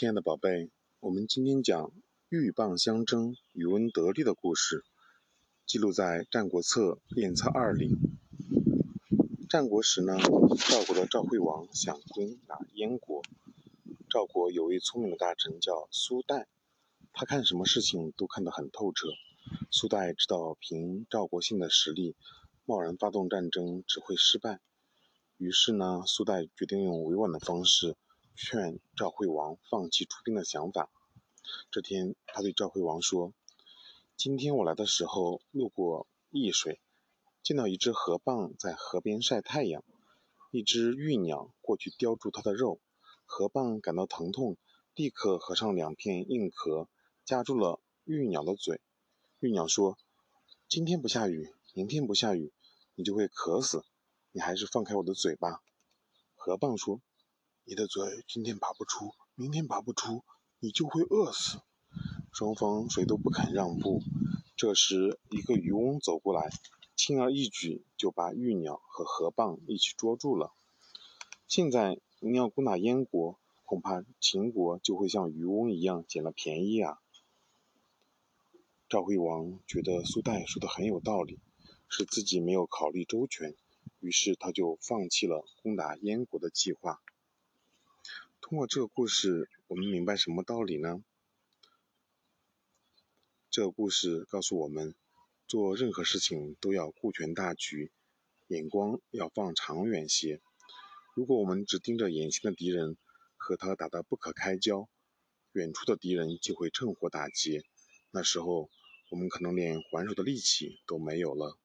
亲爱的宝贝，我们今天讲鹬蚌相争、渔翁得利的故事，记录在《战国策·练策二》里。战国时呢，赵国的赵惠王想攻打燕国。赵国有位聪明的大臣叫苏代，他看什么事情都看得很透彻。苏代知道凭赵国现的实力，贸然发动战争只会失败。于是呢，苏代决定用委婉的方式。劝赵惠王放弃出兵的想法。这天，他对赵惠王说：“今天我来的时候路过易水，见到一只河蚌在河边晒太阳，一只玉鸟过去叼住它的肉。河蚌感到疼痛，立刻合上两片硬壳，夹住了玉鸟的嘴。玉鸟说：‘今天不下雨，明天不下雨，你就会渴死。你还是放开我的嘴吧。’河蚌说。”你的嘴今天拔不出，明天拔不出，你就会饿死。双方谁都不肯让步。这时，一个渔翁走过来，轻而易举就把玉鸟和河蚌一起捉住了。现在你要攻打燕国，恐怕秦国就会像渔翁一样捡了便宜啊！赵惠王觉得苏代说的很有道理，是自己没有考虑周全，于是他就放弃了攻打燕国的计划。通过这个故事，我们明白什么道理呢？这个故事告诉我们，做任何事情都要顾全大局，眼光要放长远些。如果我们只盯着眼前的敌人，和他打得不可开交，远处的敌人就会趁火打劫，那时候我们可能连还手的力气都没有了。